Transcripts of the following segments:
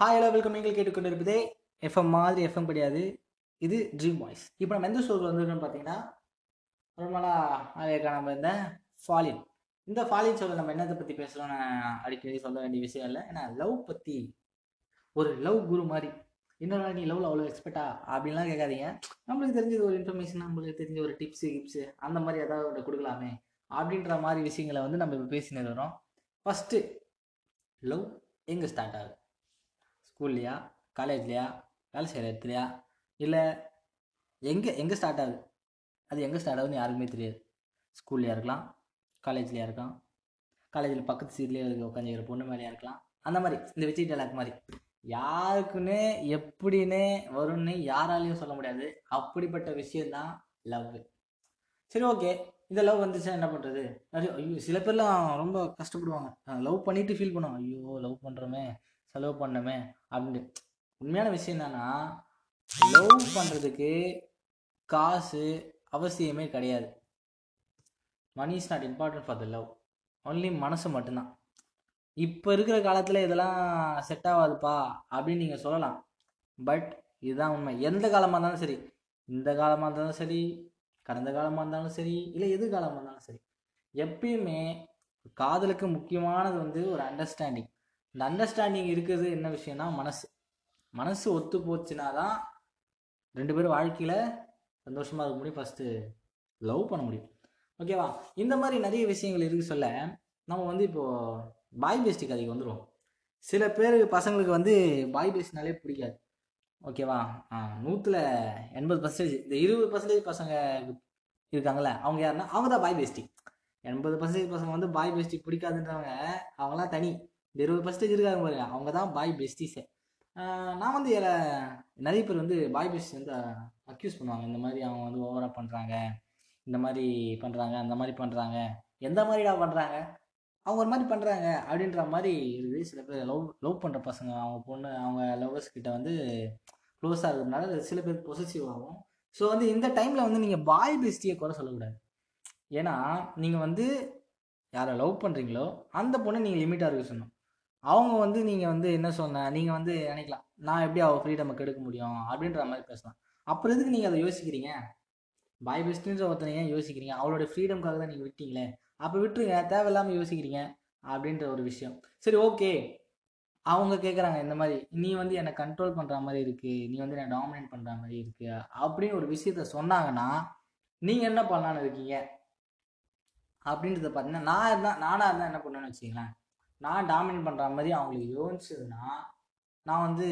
Hi hello welcome நீங்கள் கேட்டுக்கொண்டிருப்பதே FM மாதிரி எஃப்எம் கிடையாது. இது ட்ரீம் வாய்ஸ் இப்போ நம்ம எந்த ஷோக்கு வந்திருக்கோம்னு பார்த்தீங்கன்னா ரொம்ப நாளாக நிறைய நம்ம இந்த ஃபாலின் இந்த ஃபாலின் ஷோவில் நம்ம என்னத்தை பற்றி பேசுகிறோம்னு அடிக்கடி சொல்ல வேண்டிய விஷயம் இல்லை. ஏன்னா லவ் பற்றி ஒரு லவ் குரு மாதிரி இன்னொரு நீ லவ்வில் அவ்வளோ எக்ஸ்பெக்டா அப்படின்லாம் கேட்காதீங்க. நம்மளுக்கு தெரிஞ்சது ஒரு இன்ஃபர்மேஷன் நம்மளுக்கு தெரிஞ்ச ஒரு டிப்ஸு கிப்ஸு அந்த மாதிரி ஏதாவது ஒன்று கொடுக்கலாமே அப்படின்ற மாதிரி விஷயங்களை வந்து நம்ம இப்போ பேசினது வரோம். ஃபஸ்ட்டு லவ் எங்கே ஸ்டார்ட் ஆகுது? ஸ்கூல்லையா காலேஜ்லையா வேலை செய்கிற இடத்துலையா இல்லை எங்கே எங்கே ஸ்டார்ட் ஆகுது? அது எங்கே ஸ்டார்ட் ஆகுதுன்னு யாருக்குமே தெரியாது. ஸ்கூல்லையா இருக்கலாம் காலேஜ்லையா இருக்கலாம் காலேஜில் பக்கத்து சீட்லேயே உட்காந்துக்கிற பொண்ணு மேலேயா இருக்கலாம் அந்த மாதிரி இந்த விஜய் டேலாக் மாதிரி. யாருக்குன்னே எப்படின்னே வரும்னு யாராலையும் சொல்ல முடியாது. அப்படிப்பட்ட விஷயந்தான் லவ் சரி ஓகே இந்த லவ் வந்துச்சுன்னா என்ன பண்ணுறது நிறைய ஐயோ சில பேர்லாம் ரொம்ப கஷ்டப்படுவாங்க. லவ் பண்ணிட்டு ஃபீல் பண்ணுவாங்க ஐயோ லவ் பண்ணுறோமே செலவு பண்ணமே அப்படின்னு. உண்மையான விஷயம் என்னன்னா லவ் பண்ணுறதுக்கு காசு அவசியமே கிடையாது. Money is not important for the love only மனசு மட்டும்தான். இப்போ இருக்கிற காலத்தில் இதெல்லாம் செட் ஆகாதுப்பா அப்படின்னு நீங்கள் சொல்லலாம். பட் இதுதான் உண்மை. எந்த காலமாக இருந்தாலும் சரி. இந்த காலமாக இருந்தாலும் சரி. கடந்த காலமாக இருந்தாலும் சரி. இல்லை எது காலமாக இருந்தாலும் சரி. எப்பயுமே காதலுக்கு முக்கியமானது வந்து ஒரு அண்டர்ஸ்டாண்டிங் இந்த அண்டர்ஸ்டாண்டிங் இருக்கிறது என்ன விஷயம்னா மனசு. மனசு ஒத்து போச்சுன்னா தான் ரெண்டு பேரும் வாழ்க்கையில் சந்தோஷமாக இருக்க முடியும். ஃபஸ்ட்டு லவ் பண்ண முடியும். ஓகேவா இந்த மாதிரி நிறைய விஷயங்கள் இருக்கு சொல்ல. நம்ம வந்து இப்போது பாய் பேஸ்டி கதைக்கு வந்துடுவோம் சில பேர் பசங்களுக்கு வந்து பாய் பேஸ்டினாலே பிடிக்காது. ஓகேவா ஆ நூற்றில் எண்பது பர்சன்டேஜ் இந்த இருபது பர்சன்டேஜ் பசங்க இருக்காங்களே அவங்க யாருன்னா அவங்க தான் பாய் பேஸ்டி எண்பது பர்சன்டேஜ் பசங்க வந்து பாய் பேஸ்டி பிடிக்காதுன்றவங்க அவங்களாம் தனி. இருபது பர்சன்டேஜ் இருக்காங்க பாரு அவங்க தான் பாய் பெஸ்டிஸே நான் வந்து இதில் நிறைய பேர் வந்து பாய் பெஸ்டி வந்து அக்யூஸ் பண்ணுவாங்க. இந்த மாதிரி அவங்க வந்து ஓவராக பண்ணுறாங்க இந்த மாதிரி பண்ணுறாங்க அந்த மாதிரி பண்ணுறாங்க எந்த மாதிரிடா பண்ணுறாங்க அவங்க ஒரு மாதிரி பண்ணுறாங்க அப்படின்ற மாதிரி இருக்குது. சில பேர் லவ் லவ் பண்ணுற பசங்க. அவங்க பொண்ணு அவங்க லவ்வர்ஸ் கிட்ட வந்து க்ளோஸாக இருக்கிறதுனால சில பேர் பொசிட்டிவ் ஆகும். ஸோ வந்து இந்த டைமில் வந்து நீங்கள் பாய் பெஸ்டியை குறை சொல்லக்கூடாது. ஏன்னா நீங்கள் வந்து யாரை லவ் பண்ணுறீங்களோ அந்த பொண்ணை நீங்கள் லிமிட்டாக இருக்க சொன்னோம் அவங்க வந்து நீங்கள் வந்து என்ன சொன்ன நீங்கள் வந்து நினைக்கலாம் நான் எப்படி அவள் ஃப்ரீடமுக்கு கெடுக்க முடியும் அப்படின்ற மாதிரி பேசலாம். அப்புறம் எதுக்கு நீங்கள் அதை யோசிக்கிறீங்க? பாய் பெஸ்ட்டுன்ற ஒருத்தனை ஏன் யோசிக்கிறீங்க? அவளோட ஃப்ரீடம்காக தான் நீங்கள் விட்டீங்களே. அப்போ விட்டுருங்க தேவையில்லாமல் யோசிக்கிறீங்க அப்படின்ற ஒரு விஷயம். சரி ஓகே அவங்க கேட்குறாங்க இந்த மாதிரி நீ வந்து என்னை கண்ட்ரோல் பண்ணுற மாதிரி இருக்குது நீ வந்து என்னை டாமினேட் பண்ணுற மாதிரி இருக்குது அப்படின்னு ஒரு விஷயத்த சொன்னாங்கன்னா நீங்கள் என்ன பண்ணலான்னு இருக்கீங்க? அப்படின்றத பார்த்தீங்கன்னா நான் இருந்தால் நானாக இருந்தால் என்ன பண்ணுவேன்னு வச்சுக்கலாம் நான் டாமினேட் பண்ணுற மாதிரி அவங்களுக்கு யோசிச்சதுன்னா நான் வந்து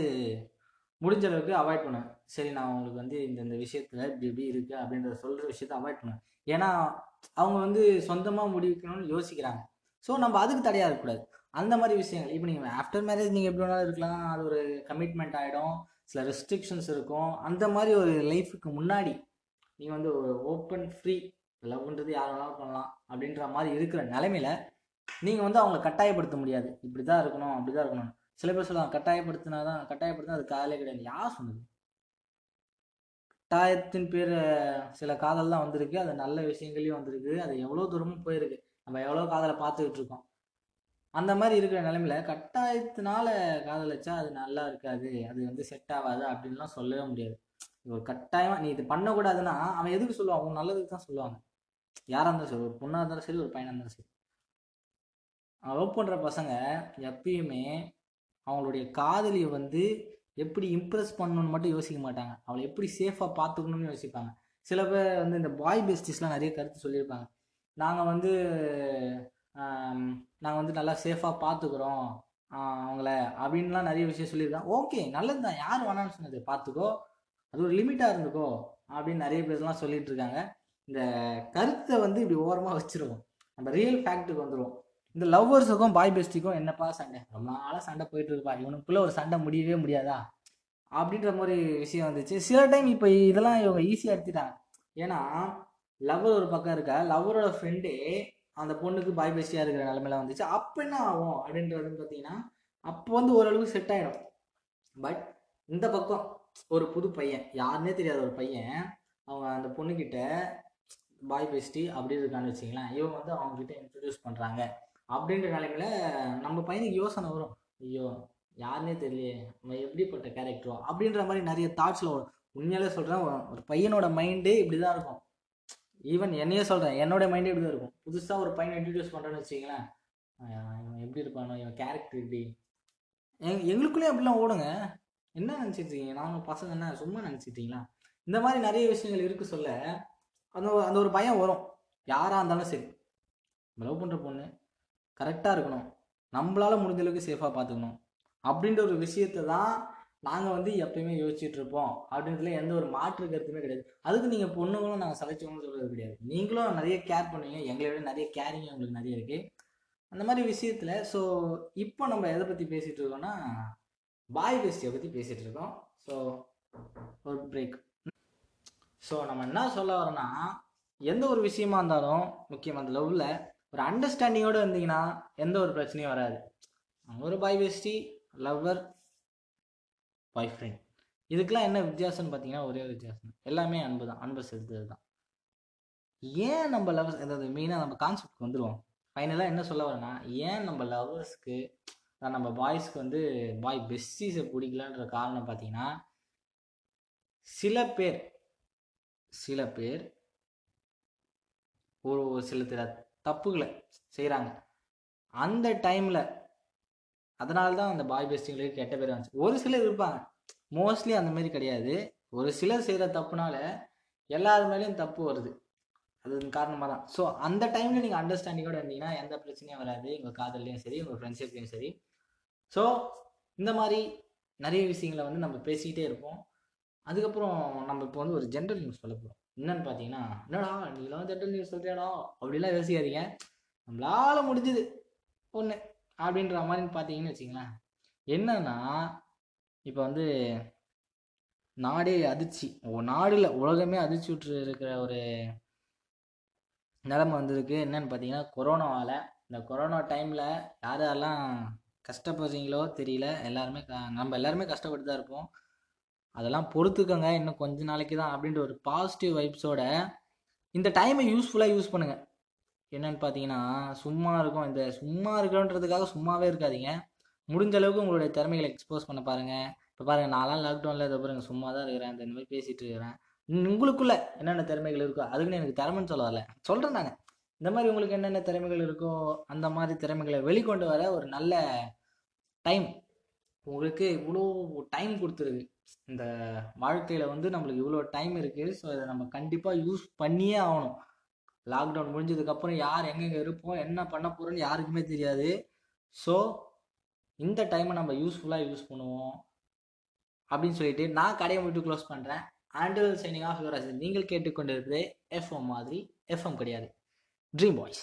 முடிஞ்ச அளவுக்கு அவாய்ட் பண்ணுவேன். சரி நான் அவங்களுக்கு வந்து இந்த இந்த விஷயத்தில் இப்படி இப்படி இருக்குது அப்படின்றத சொல்கிற விஷயத்த அவாய்ட் பண்ணுவேன். ஏன்னா அவங்க வந்து சொந்தமாக முடிக்கணும்னு யோசிக்கிறாங்க. ஸோ நம்ம அதுக்கு தடையாக இருக்கக்கூடாது. அந்த மாதிரி விஷயங்கள் இப்போ நீங்கள் ஆஃப்டர் மேரேஜ் நீங்கள் எப்படி வேணாலும் இருக்கலாம். அது ஒரு கமிட்மெண்ட் ஆகிடும் சில ரெஸ்ட்ரிக்ஷன்ஸ் இருக்கும். அந்த மாதிரி ஒரு லைஃபுக்கு முன்னாடி நீங்கள் வந்து ஒரு ஓப்பன் ஃப்ரீ லவ்ன்றது யார் வேணாலும் பண்ணலாம் அப்படின்ற மாதிரி இருக்கிற நிலைமையில நீங்கள் வந்து அவங்கள கட்டாயப்படுத்த முடியாது. இப்படி தான் இருக்கணும் அப்படி தான் இருக்கணும் சில பேர் சொல்லுவாங்க கட்டாயப்படுத்தினா தான் கட்டாயப்படுத்தினா அது காதலே கிடையாது. யார் சொன்னது? கட்டாயத்தின் பேர் சில காதல் தான் வந்திருக்கு. அது நல்ல விஷயங்களையும் வந்திருக்கு. அது எவ்வளோ தூரமும் போயிருக்கு. நம்ம எவ்வளோ காதலை பார்த்துக்கிட்டு இருக்கோம். அந்த மாதிரி இருக்கிற நிலைமையில கட்டாயத்தினால காதலிச்சா அது நல்லா இருக்காது. அது வந்து செட் ஆகாது அப்படின்லாம் சொல்லவே முடியாது. ஒரு கட்டாயமாக நீ இது பண்ணக்கூடாதுன்னா அவன் எதுக்கு சொல்லுவான்? அவன் நல்லதுக்கு தான் சொல்லுவாங்க. யாராக இருந்தாலும் சரி ஒரு பொண்ணாக இருந்தாலும் சரி ஒரு பையனாக இருந்தாலும் சரி. லவ் பண்ணுற பசங்க எப்பயுமே அவங்களுடைய காதலியை வந்து எப்படி இம்ப்ரெஸ் பண்ணணும்னு மட்டும் யோசிக்க மாட்டாங்க. அவளை எப்படி சேஃபாக பார்த்துக்கணும்னு யோசிப்பாங்க. சில பேர் வந்து இந்த பாய் பெஸ்டிஸ்லாம் நிறைய கருத்து சொல்லியிருப்பாங்க. நாங்கள் வந்து நாங்கள் வந்து நல்லா சேஃபாக பார்த்துக்குறோம் அவங்கள அப்படின்லாம் நிறைய விஷயம் சொல்லியிருக்காங்க. ஓகே நல்லது தான் யார் வேணாம்னு சொன்னது. பார்த்துக்கோ அது ஒரு லிமிட்டாக இருந்துக்கோ அப்படின்னு நிறைய பேர்லாம் சொல்லிட்டு இருக்காங்க. இந்த கருத்தை வந்து இப்படி ஓரமாக வச்சுருவோம். நம்ம ரியல் ஃபேக்ட்டுக்கு வந்துடுவோம் இந்த லவ்வர்ஸுக்கும் பாய் பெஸ்டிக்கும் என்னப்பா சண்டை? ரொம்ப நாளாக சண்டை போயிட்டு இருப்பா இவனுக்குள்ளே ஒரு சண்டை முடியவே முடியாதா? அப்படின்ற மாதிரி விஷயம் வந்துச்சு. சில டைம் இப்போ இதெல்லாம் இவங்க ஈஸியாக எடுத்துட்டாங்க. ஏன்னா லவ்வர் ஒரு பக்கம் இருக்க? லவ்வரோட ஃப்ரெண்டே அந்த பொண்ணுக்கு பாய் பெஸ்டியாக இருக்கிற நிலமையில வந்துச்சு. அப்போ என்ன ஆகும் அப்படின்றது பார்த்தீங்கன்னா அப்போ வந்து ஓரளவுக்கு செட் ஆகிடும் பட் இந்த பக்கம் ஒரு புது பையன் யாருன்னே தெரியாத ஒரு பையன் அவங்க அந்த பொண்ணுக்கிட்ட பாய் பெஸ்டி அப்படி இருக்கான்னு வச்சிங்களேன் இவங்க வந்து அவங்கக்கிட்ட இன்ட்ரடியூஸ் பண்ணுறாங்க அப்படின்ற நிலைமையில நம்ம பையனுக்கு யோசனை வரும். ஐயோ யாருன்னே தெரியலையே நம்ம எப்படிப்பட்ட கேரக்டரோ அப்படின்ற மாதிரி நிறைய தாட்ஸில் வரும். உண்மையிலே சொல்கிறேன் ஒரு பையனோட மைண்டே இப்படி தான் இருக்கும். ஈவன் என்னையே சொல்கிறேன் என்னோட மைண்டே இப்படி தான் இருக்கும். புதுசாக ஒரு பையனை இன்ட்ரடியூஸ் பண்ணுறேன்னு வச்சிங்களேன் இவன் எப்படி இருப்பானோ இவன் கேரக்டர் இப்படி எங் எங்களுக்குள்ளேயும் அப்படிலாம் ஓடுங்க. என்ன நினச்சிட்டு நாங்கள் பசங்க என்ன சும்மா நினச்சிட்டீங்களா இந்த மாதிரி நிறைய விஷயங்கள் இருக்குது சொல்ல அந்த ஒரு- அந்த ஒரு பயம் வரும். யாராக இருந்தாலும் சரி. லவ் பண்ணுற பொண்ணு கரெக்டாக இருக்கணும். நம்மளால் முடிஞ்ச அளவுக்கு சேஃபாக பார்த்துக்கணும். அப்படின்ற ஒரு விஷயத்தை தான் நாங்கள் வந்து எப்பயுமே யோசிச்சுட்டு இருப்போம். அப்படின்றதுல எந்த ஒரு மாற்று கருத்துமே கிடையாது. அதுக்கு நீங்கள் பொண்ணுங்களும் நாங்கள் சலைச்சவங்களும் சொல்கிறது கிடையாது. நீங்களும் நிறைய கேர் பண்ணுவீங்க. எங்களை விட நிறைய கேரிங் உங்களுக்கு நிறைய இருக்குது அந்த மாதிரி விஷயத்தில் ஸோ இப்போ நம்ம எதை பற்றி பேசிகிட்டு இருக்கோம்னா பாய் வேஸ்டியை பற்றி பேசிகிட்டு இருக்கோம். ஸோ ஒரு பிரேக் ஸோ நம்ம என்ன சொல்ல வரோன்னா எந்த ஒரு விஷயமா இருந்தாலும் முக்கியமாக அந்த லவ்வில் ஒரு அண்டர்ஸ்டாண்டிங்கோடு இருந்தீங்கன்னா எந்த ஒரு பிரச்சனையும் வராது. ஒரு பாய் வேஸ்டி லவ்வர் பாய் ஃப்ரெண்ட் இதுக்கெல்லாம் என்ன வித்தியாசம்னு பார்த்தீங்கன்னா ஒரே ஒரு வித்தியாசம். எல்லாமே அன்பு தான். அன்பு செலுத்துறது தான். ஏன் நம்ம லவர்ஸ் அதாவது மெயினாக நம்ம கான்செப்ட்க்கு வந்துடுவோம் ஃபைனலாக என்ன சொல்ல வரேன்னா ஏன் நம்ம லவ்வர்ஸ்க்கு நம்ம பாய்ஸ்க்கு வந்து பாய் பெஸ்டிஸை பிடிக்கலன்ற காரணம் பார்த்தீங்கன்னா சில பேர் சில பேர் ஒரு ஒரு சில சில தப்புகளை செய்கிறாங்க அந்த டைமில் அதனால தான் அந்த பாய் பெஸ்டிங்களுக்கு கெட்ட பேர் வந்துச்சு. ஒரு சிலர் இருப்பாங்க. மோஸ்ட்லி அந்த மாதிரி கிடையாது. ஒரு சிலர் செய்கிற தப்புனால எல்லார் மேலேயும் தப்பு வருது. அது காரணமாக தான் ஸோ அந்த டைமில் நீங்கள் அண்டர்ஸ்டாண்டிங்கோட இருந்தீங்கன்னா எந்த பிரச்சனையும் வராது. உங்கள் காதல்லையும் சரி உங்கள் ஃப்ரெண்ட்ஷிப்லையும் சரி. ஸோ இந்த மாதிரி நிறைய விஷயங்களை வந்து நம்ம பேசிக்கிட்டே இருப்போம். அதுக்கப்புறம் நம்ம இப்போ வந்து ஒரு ஜென்ரல் நியூஸ் சொல்ல போகிறோம் என்னன்னு பார்த்தீங்கன்னா என்னடா நீலாம் ஜென்ரல் நியூஸ் சொல்றியாடா? அப்படிலாம் யோசிக்காதீங்க. நம்மளால முடிஞ்சுது. ஒன்று அப்படின்ற மாதிரி பார்த்தீங்கன்னு வச்சிங்களேன் என்னன்னா இப்போ வந்து நாடே அதிர்ச்சி. ஓ உலகமே அதிர்ச்சி விட்டு இருக்கிற ஒரு நிலைமை வந்திருக்கு. என்னன்னு பார்த்தீங்கன்னா கொரோனாவால் இந்த கொரோனா டைமில் யார் யாரெல்லாம் கஷ்டப்படுறீங்களோ தெரியல. எல்லாருமே க- நம்ம எல்லாருமே கஷ்டப்பட்டு தான் இருப்போம். அதெல்லாம் பொறுத்துக்கோங்க இன்னும் கொஞ்ச நாளைக்கு தான் அப்படின்ற ஒரு பாசிட்டிவ் வைப்ஸோட இந்த டைமை யூஸ்ஃபுல்லாக யூஸ் பண்ணுங்கள் என்னன்னு பார்த்தீங்கன்னா சும்மா இருக்கும். இந்த சும்மா இருக்கணுன்றதுக்காக சும்மாவே இருக்காதீங்க. முடிஞ்ச அளவுக்கு உங்களுடைய திறமைகளை எக்ஸ்போஸ் பண்ண பாருங்கள் இப்போ பாருங்கள் நான்லாம் லாக்டவுனில் இதை பாருங்க சும்மா தான் இருக்கிறேன். இந்த மாதிரி பேசிகிட்டு இருக்கிறேன். உங்களுக்குள்ளே உங்களுக்குள்ள என்னென்ன திறமைகள் இருக்கோ அதுக்குன்னு எனக்கு திறமைன்னு சொல்ல வரல. சொல்கிறேன் நான். இந்த மாதிரி உங்களுக்கு என்னென்ன திறமைகள் இருக்கோ அந்த மாதிரி திறமைகளை வெளிக்கொண்டு வர ஒரு நல்ல டைம் உங்களுக்கு இவ்வளோ டைம் கொடுத்துருக்கு. இந்த வாழ்க்கையில் வந்து நம்மளுக்கு இவ்வளோ டைம் இருக்குது ஸோ இதை நம்ம கண்டிப்பாக யூஸ் பண்ணியே ஆகணும். லாக்டவுன் முடிஞ்சதுக்கப்புறம் யார் எங்கெங்கே இருப்போம் என்ன பண்ண போகிறோன்னு யாருக்குமே தெரியாது. ஸோ இந்த டைமை நம்ம யூஸ்ஃபுல்லாக யூஸ் பண்ணுவோம். அப்படின்னு சொல்லிட்டு நான் கடையை மட்டும் க்ளோஸ் பண்ணுறேன் ஆண்டில் சைனிங் ஆஃப் யுவராஜ். நீங்கள் கேட்டுக்கொண்டிருப்பதே எஃப்எம் மாதிரி எஃப்எம் கிடையாது. Dream boys